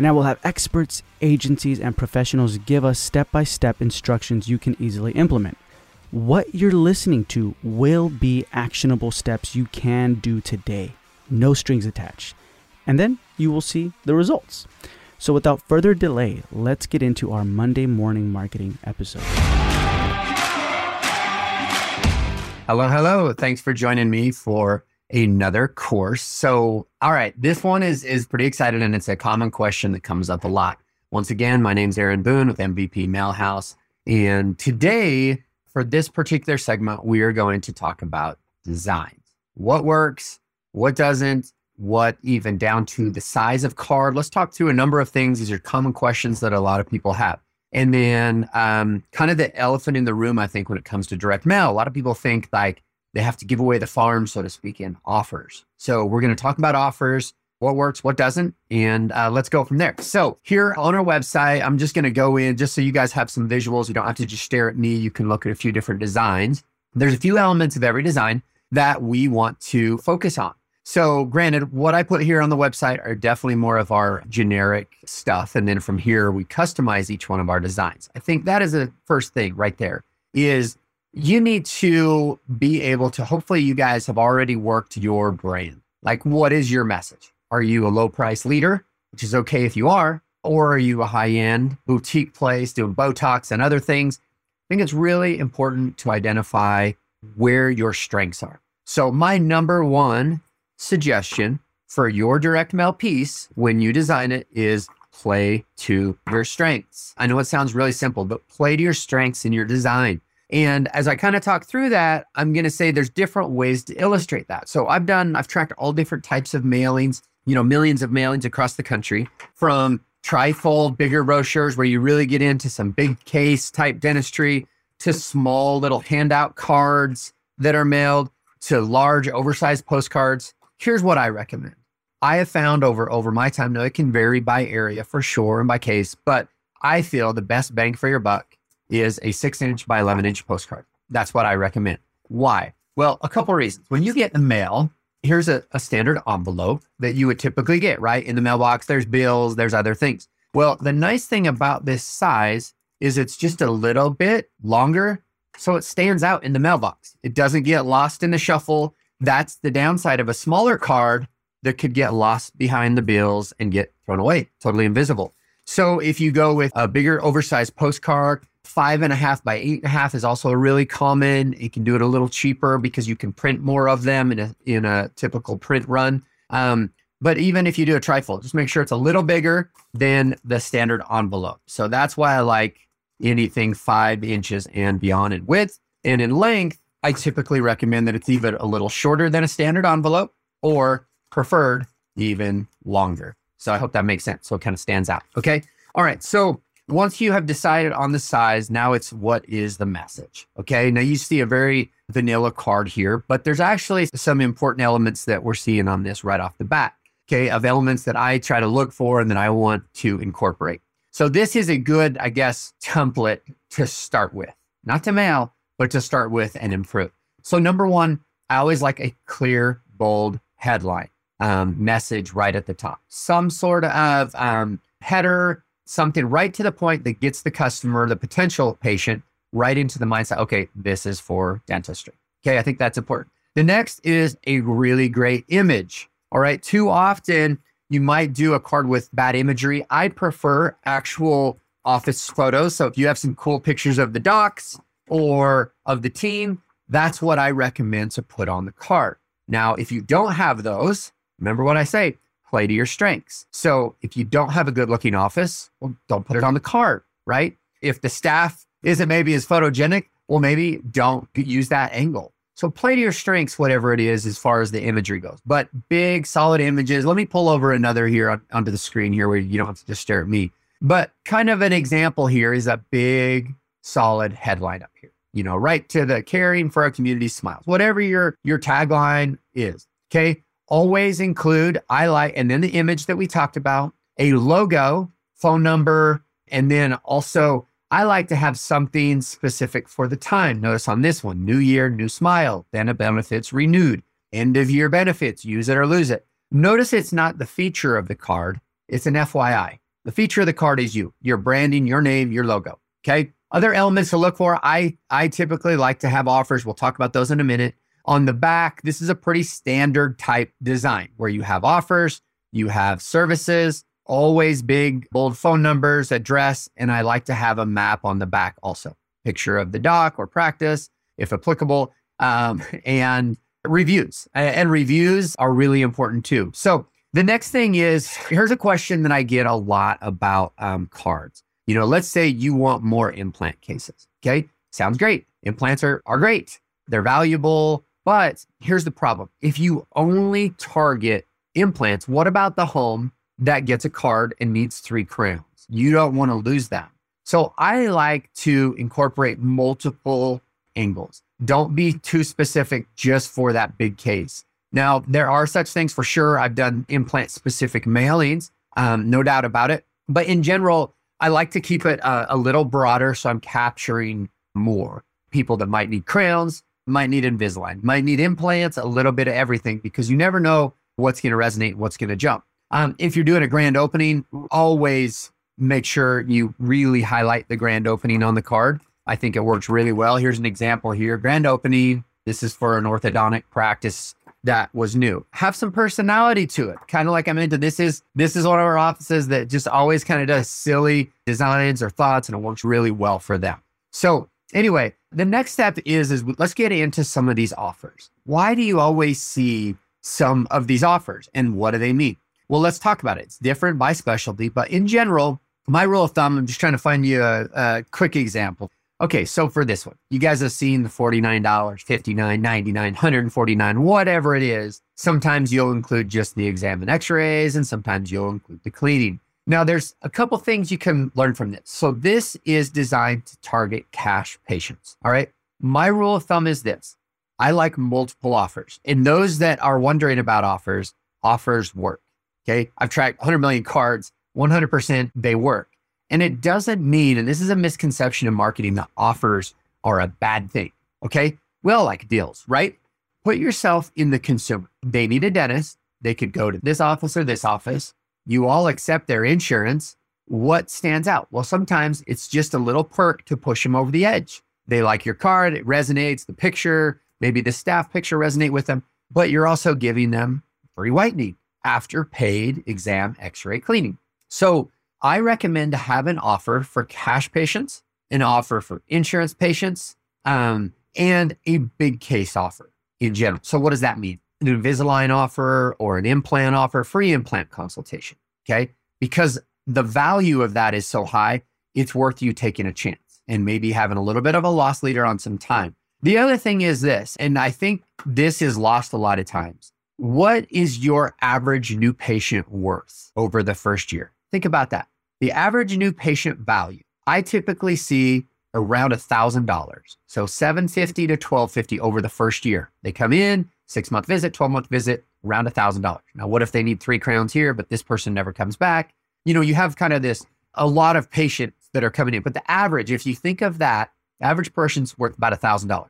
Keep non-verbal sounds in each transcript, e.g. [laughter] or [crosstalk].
and I will have experts, agencies, and professionals give us step by step instructions you can easily implement. What you're listening to will be actionable steps you can do today, no strings attached. And then you will see the results. So, without further delay, let's get into our Monday morning marketing episode. Hello, hello. Thanks for joining me for another course. So, all right, this one is is pretty excited and it's a common question that comes up a lot. Once again, my name's Aaron Boone with MVP Mailhouse, and today for this particular segment, we are going to talk about designs. What works, what doesn't, what even down to the size of card. Let's talk through a number of things. These are common questions that a lot of people have. And then, um, kind of the elephant in the room, I think, when it comes to direct mail, a lot of people think like, they have to give away the farm, so to speak, in offers. So we're going to talk about offers, what works, what doesn't, and uh, let's go from there. So here on our website, I'm just going to go in just so you guys have some visuals. You don't have to just stare at me. You can look at a few different designs. There's a few elements of every design that we want to focus on. So, granted, what I put here on the website are definitely more of our generic stuff. And then from here, we customize each one of our designs. I think that is the first thing right there is you need to be able to hopefully you guys have already worked your brand like what is your message? Are you a low price leader which is okay if you are or are you a high end boutique place doing botox and other things? I think it's really important to identify where your strengths are. So my number one suggestion for your direct mail piece when you design it is play to your strengths. I know it sounds really simple but play to your strengths in your design and as I kind of talk through that, I'm going to say there's different ways to illustrate that. So I've done, I've tracked all different types of mailings, you know, millions of mailings across the country from trifold, bigger brochures where you really get into some big case type dentistry to small little handout cards that are mailed to large oversized postcards. Here's what I recommend. I have found over over my time, now it can vary by area for sure and by case, but I feel the best bang for your buck is a six inch by 11 inch postcard. That's what I recommend. Why? Well, a couple of reasons. When you get the mail, here's a, a standard envelope that you would typically get, right? In the mailbox, there's bills, there's other things. Well, the nice thing about this size is it's just a little bit longer, so it stands out in the mailbox. It doesn't get lost in the shuffle. That's the downside of a smaller card that could get lost behind the bills and get thrown away, totally invisible. So if you go with a bigger, oversized postcard, Five and a half by eight and a half is also really common. You can do it a little cheaper because you can print more of them in a in a typical print run. Um, but even if you do a trifold, just make sure it's a little bigger than the standard envelope. So that's why I like anything five inches and beyond in width. And in length, I typically recommend that it's even a little shorter than a standard envelope or preferred even longer. So I hope that makes sense. So it kind of stands out. Okay. All right. So once you have decided on the size, now it's what is the message? Okay. Now you see a very vanilla card here, but there's actually some important elements that we're seeing on this right off the bat. Okay. Of elements that I try to look for and that I want to incorporate. So this is a good, I guess, template to start with, not to mail, but to start with and improve. So number one, I always like a clear, bold headline um, message right at the top. Some sort of um, header, something right to the point that gets the customer, the potential patient, right into the mindset okay, this is for dentistry. Okay, I think that's important. The next is a really great image. All right, too often you might do a card with bad imagery. I prefer actual office photos. So if you have some cool pictures of the docs or of the team, that's what I recommend to put on the card. Now, if you don't have those, remember what I say play to your strengths. So if you don't have a good looking office, well, don't put it on the card, right? If the staff isn't maybe as photogenic, well, maybe don't use that angle. So play to your strengths, whatever it is, as far as the imagery goes. But big, solid images. Let me pull over another here on, onto the screen here where you don't have to just stare at me. But kind of an example here is a big solid headline up here. You know, right to the caring for our community smiles, whatever your your tagline is. Okay. Always include I like, and then the image that we talked about, a logo, phone number, and then also I like to have something specific for the time. Notice on this one, new year, new smile, then a benefits renewed, end of year benefits, use it or lose it. Notice it's not the feature of the card, it's an FYI. The feature of the card is you, your branding, your name, your logo. Okay. Other elements to look for. I, I typically like to have offers. We'll talk about those in a minute. On the back, this is a pretty standard type design where you have offers, you have services, always big, bold phone numbers, address, and I like to have a map on the back also. Picture of the doc or practice, if applicable, um, [laughs] and reviews. And reviews are really important too. So the next thing is here's a question that I get a lot about um, cards. You know, let's say you want more implant cases. Okay. Sounds great. Implants are, are great. They're valuable. But here's the problem if you only target implants, what about the home that gets a card and needs three crowns. You don't want to lose them. So I like to incorporate multiple angles. Don't be too specific just for that big case. Now, there are such things for sure. I've done implant specific mailings, um, no doubt about it. But in general, I like to keep it a, a little broader so I'm capturing more people that might need crowns, might need Invisalign, might need implants, a little bit of everything because you never know what's going to resonate, what's going to jump. Um, if you're doing a grand opening, always make sure you really highlight the grand opening on the card. I think it works really well. Here's an example here grand opening. This is for an orthodontic practice that was new. Have some personality to it. Kind of like I'm into this is this is one of our offices that just always kind of does silly designs or thoughts and it works really well for them. So anyway, the next step is is let's get into some of these offers. Why do you always see some of these offers and what do they mean? Well, let's talk about it. It's different by specialty, but in general, my rule of thumb, I'm just trying to find you a, a quick example. Okay, so for this one, you guys have seen the $49, $59, $99, $149, whatever it is. Sometimes you'll include just the exam and x-rays, and sometimes you'll include the cleaning. Now, there's a couple things you can learn from this. So this is designed to target cash patients. All right. My rule of thumb is this. I like multiple offers. And those that are wondering about offers, offers work. Okay. I've tracked 100 million cards, 100% they work. And it doesn't mean, and this is a misconception in marketing, that offers are a bad thing. Okay. We all like deals, right? Put yourself in the consumer. They need a dentist. They could go to this office or this office. You all accept their insurance. What stands out? Well, sometimes it's just a little perk to push them over the edge. They like your card, it resonates, the picture, maybe the staff picture resonate with them, but you're also giving them free whitening after paid exam x ray cleaning. So I recommend to have an offer for cash patients, an offer for insurance patients, um, and a big case offer in general. So, what does that mean? An Invisalign offer or an implant offer, free implant consultation. Okay. Because the value of that is so high, it's worth you taking a chance and maybe having a little bit of a loss leader on some time. The other thing is this, and I think this is lost a lot of times what is your average new patient worth over the first year? Think about that. The average new patient value, I typically see around a $1,000. So 750 to 1250 over the first year. They come in, six month visit, 12 month visit, around a $1,000. Now, what if they need three crowns here, but this person never comes back? You know, you have kind of this, a lot of patients that are coming in, but the average, if you think of that, average person's worth about a $1,000.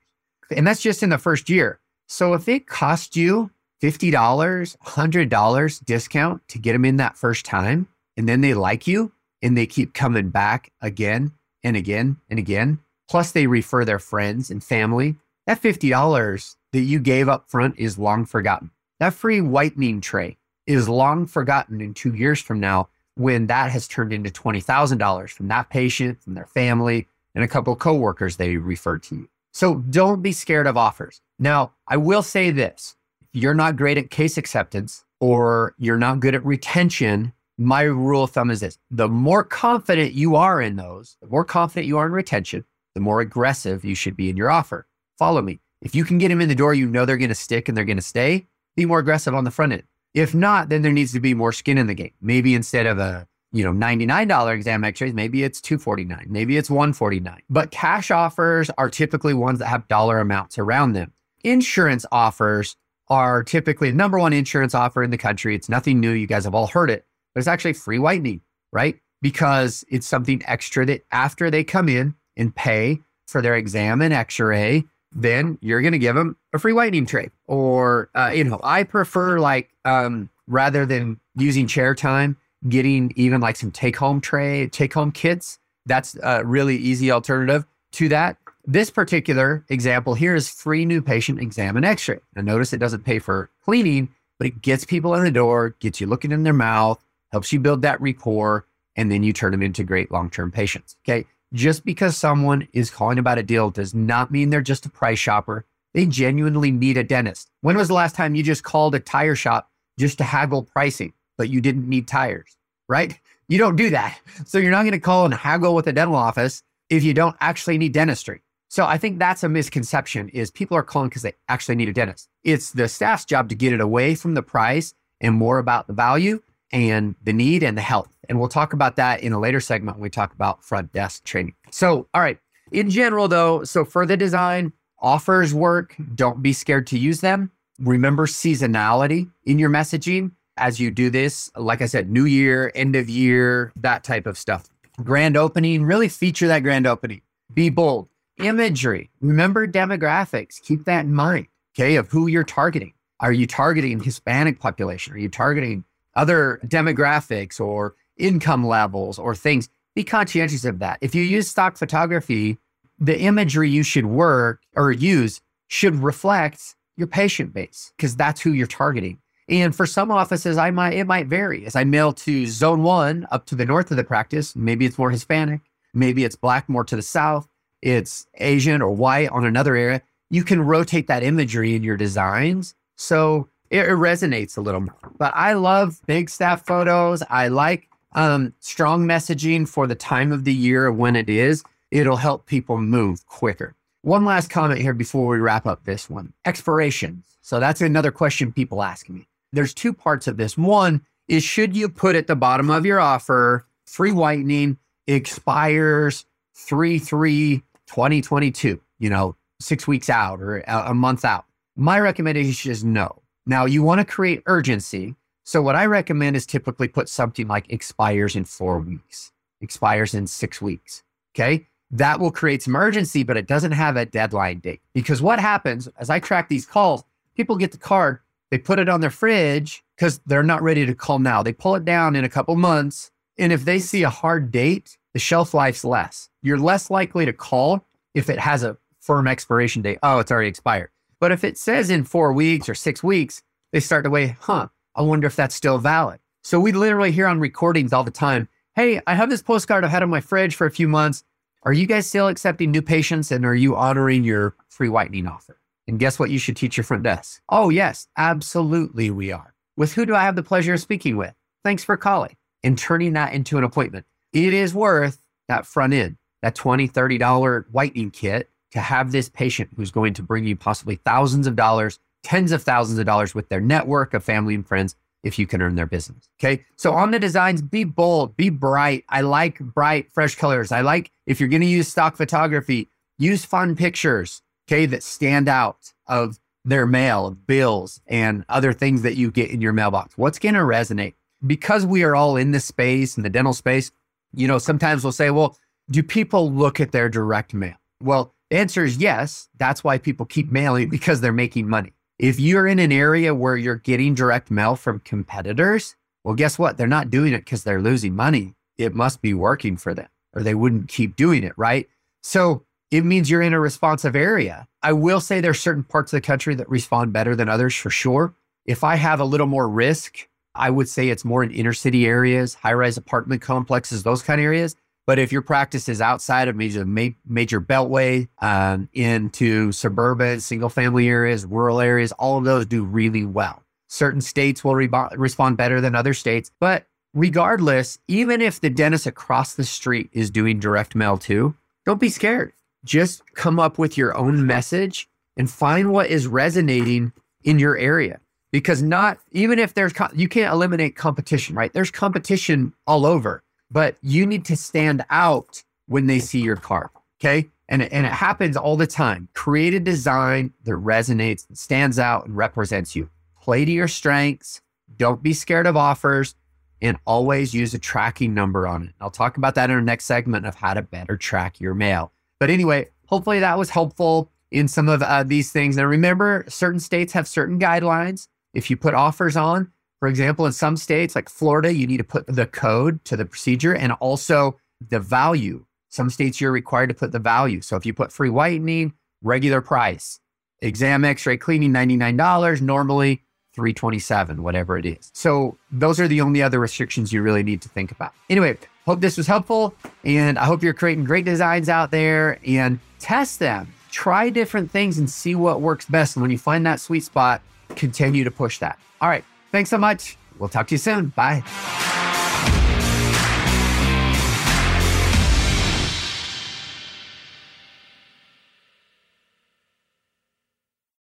And that's just in the first year. So if it cost you $50, $100 discount to get them in that first time. And then they like you and they keep coming back again and again and again. Plus, they refer their friends and family. That $50 that you gave up front is long forgotten. That free whitening tray is long forgotten in two years from now when that has turned into $20,000 from that patient, from their family, and a couple of coworkers they referred to you. So don't be scared of offers. Now, I will say this you're not great at case acceptance or you're not good at retention, my rule of thumb is this the more confident you are in those, the more confident you are in retention, the more aggressive you should be in your offer. Follow me. If you can get them in the door, you know they're going to stick and they're going to stay, be more aggressive on the front end. If not, then there needs to be more skin in the game. Maybe instead of a you know, $99 exam x-rays, maybe it's 249, maybe it's 149. But cash offers are typically ones that have dollar amounts around them. Insurance offers are typically the number one insurance offer in the country. It's nothing new. You guys have all heard it, but it's actually free whitening, right? Because it's something extra that after they come in and pay for their exam and x-ray, then you're going to give them a free whitening tray. Or, uh, you know, I prefer like, um, rather than using chair time, getting even like some take home tray, take home kits. That's a really easy alternative to that. This particular example here is free new patient exam and x ray. Now, notice it doesn't pay for cleaning, but it gets people in the door, gets you looking in their mouth, helps you build that rapport, and then you turn them into great long term patients. Okay. Just because someone is calling about a deal does not mean they're just a price shopper. They genuinely need a dentist. When was the last time you just called a tire shop just to haggle pricing? but you didn't need tires, right? You don't do that. So you're not going to call and haggle with a dental office if you don't actually need dentistry. So I think that's a misconception is people are calling because they actually need a dentist. It's the staff's job to get it away from the price and more about the value and the need and the health. And we'll talk about that in a later segment when we talk about front desk training. So, all right. In general, though, so for the design, offers work. Don't be scared to use them. Remember seasonality in your messaging as you do this. Like I said, new year, end of year, that type of stuff. Grand opening, really feature that grand opening. Be bold. Imagery, remember demographics. Keep that in mind, okay, of who you're targeting. Are you targeting Hispanic population? Are you targeting other demographics or income levels or things? Be conscientious of that. If you use stock photography, the imagery you should work or use should reflect your patient base because that's who you're targeting. And for some offices, I might it might vary. As I mail to zone one up to the north of the practice, maybe it's more Hispanic, maybe it's black more to the south, it's Asian or white on another area. You can rotate that imagery in your designs. So it, it resonates a little more. But I love big staff photos. I like um, strong messaging for the time of the year when it is. It'll help people move quicker. One last comment here before we wrap up this one expirations. So that's another question people ask me there's two parts of this. One is should you put at the bottom of your offer free whitening expires 3 3 2022, you know, six weeks out or a month out? My recommendation is no. Now, you want to create urgency. So, what I recommend is typically put something like expires in four weeks, expires in six weeks. Okay. That will create some urgency, but it doesn't have a deadline date. Because what happens as I track these calls, people get the card, they put it on their fridge because they're not ready to call now. They pull it down in a couple months. And if they see a hard date, the shelf life's less. You're less likely to call if it has a firm expiration date. Oh, it's already expired. But if it says in four weeks or six weeks, they start to weigh, huh, I wonder if that's still valid. So we literally hear on recordings all the time, hey, I have this postcard I've had on my fridge for a few months. Are you guys still accepting new patients and are you honoring your free whitening offer? And guess what you should teach your front desk? Oh, yes, absolutely we are. With who do I have the pleasure of speaking with? Thanks for calling and turning that into an appointment. It is worth that front end, that $20, $30 whitening kit to have this patient who's going to bring you possibly thousands of dollars, tens of thousands of dollars with their network of family and friends if you can earn their business. Okay. So on the designs, be bold, be bright. I like bright, fresh colors. I like if you're going to use stock photography, use fun pictures okay, that stand out of their mail, of bills and other things that you get in your mailbox? What's going to resonate? Because we are all in this space, in the dental space, you know, sometimes we'll say, well, do people look at their direct mail? Well, answer is yes. That's why people keep mailing because they're making money. If you're in an area where you're getting direct mail from competitors, well, guess what? They're not doing it because they're losing money. It must be working for them or they wouldn't keep doing it, right? So it means you're in a responsive area. I will say there's certain parts of the country that respond better than others for sure. If I have a little more risk, I would say it's more in inner city areas, high rise apartment complexes, those kind of areas. But if your practice is outside of major, major beltway, um, into suburban, single family areas, rural areas, all of those do really well. Certain states will re- respond better than other states. But regardless, even if the dentist across the street is doing direct mail too, don't be scared just come up with your own message and find what is resonating in your area. because not even if there's you can't eliminate competition, right? There's competition all over, but you need to stand out when they see your car. Okay. And it, and it happens all the time. Create a design that resonates, that stands out, and represents you. Play to your strengths. Don't be scared of offers and always use a tracking number on it. I'll talk about that in our next segment of how to better track your mail. But anyway, hopefully that was helpful in some of uh, these things. And remember, certain states have certain guidelines. If you put offers on, for example, in some states like Florida, you need to put the code to the procedure and also the value some states you're required to put the value. So if you put free whitening, regular price, exam x-ray cleaning $99, normally 327, whatever it is. So those are the only other restrictions you really need to think about. Anyway, hope this was helpful and I hope you're creating great designs out there and test them. Try different things and see what works best. And when you find that sweet spot, continue to push that. All right. Thanks so much. We'll talk to you soon. Bye.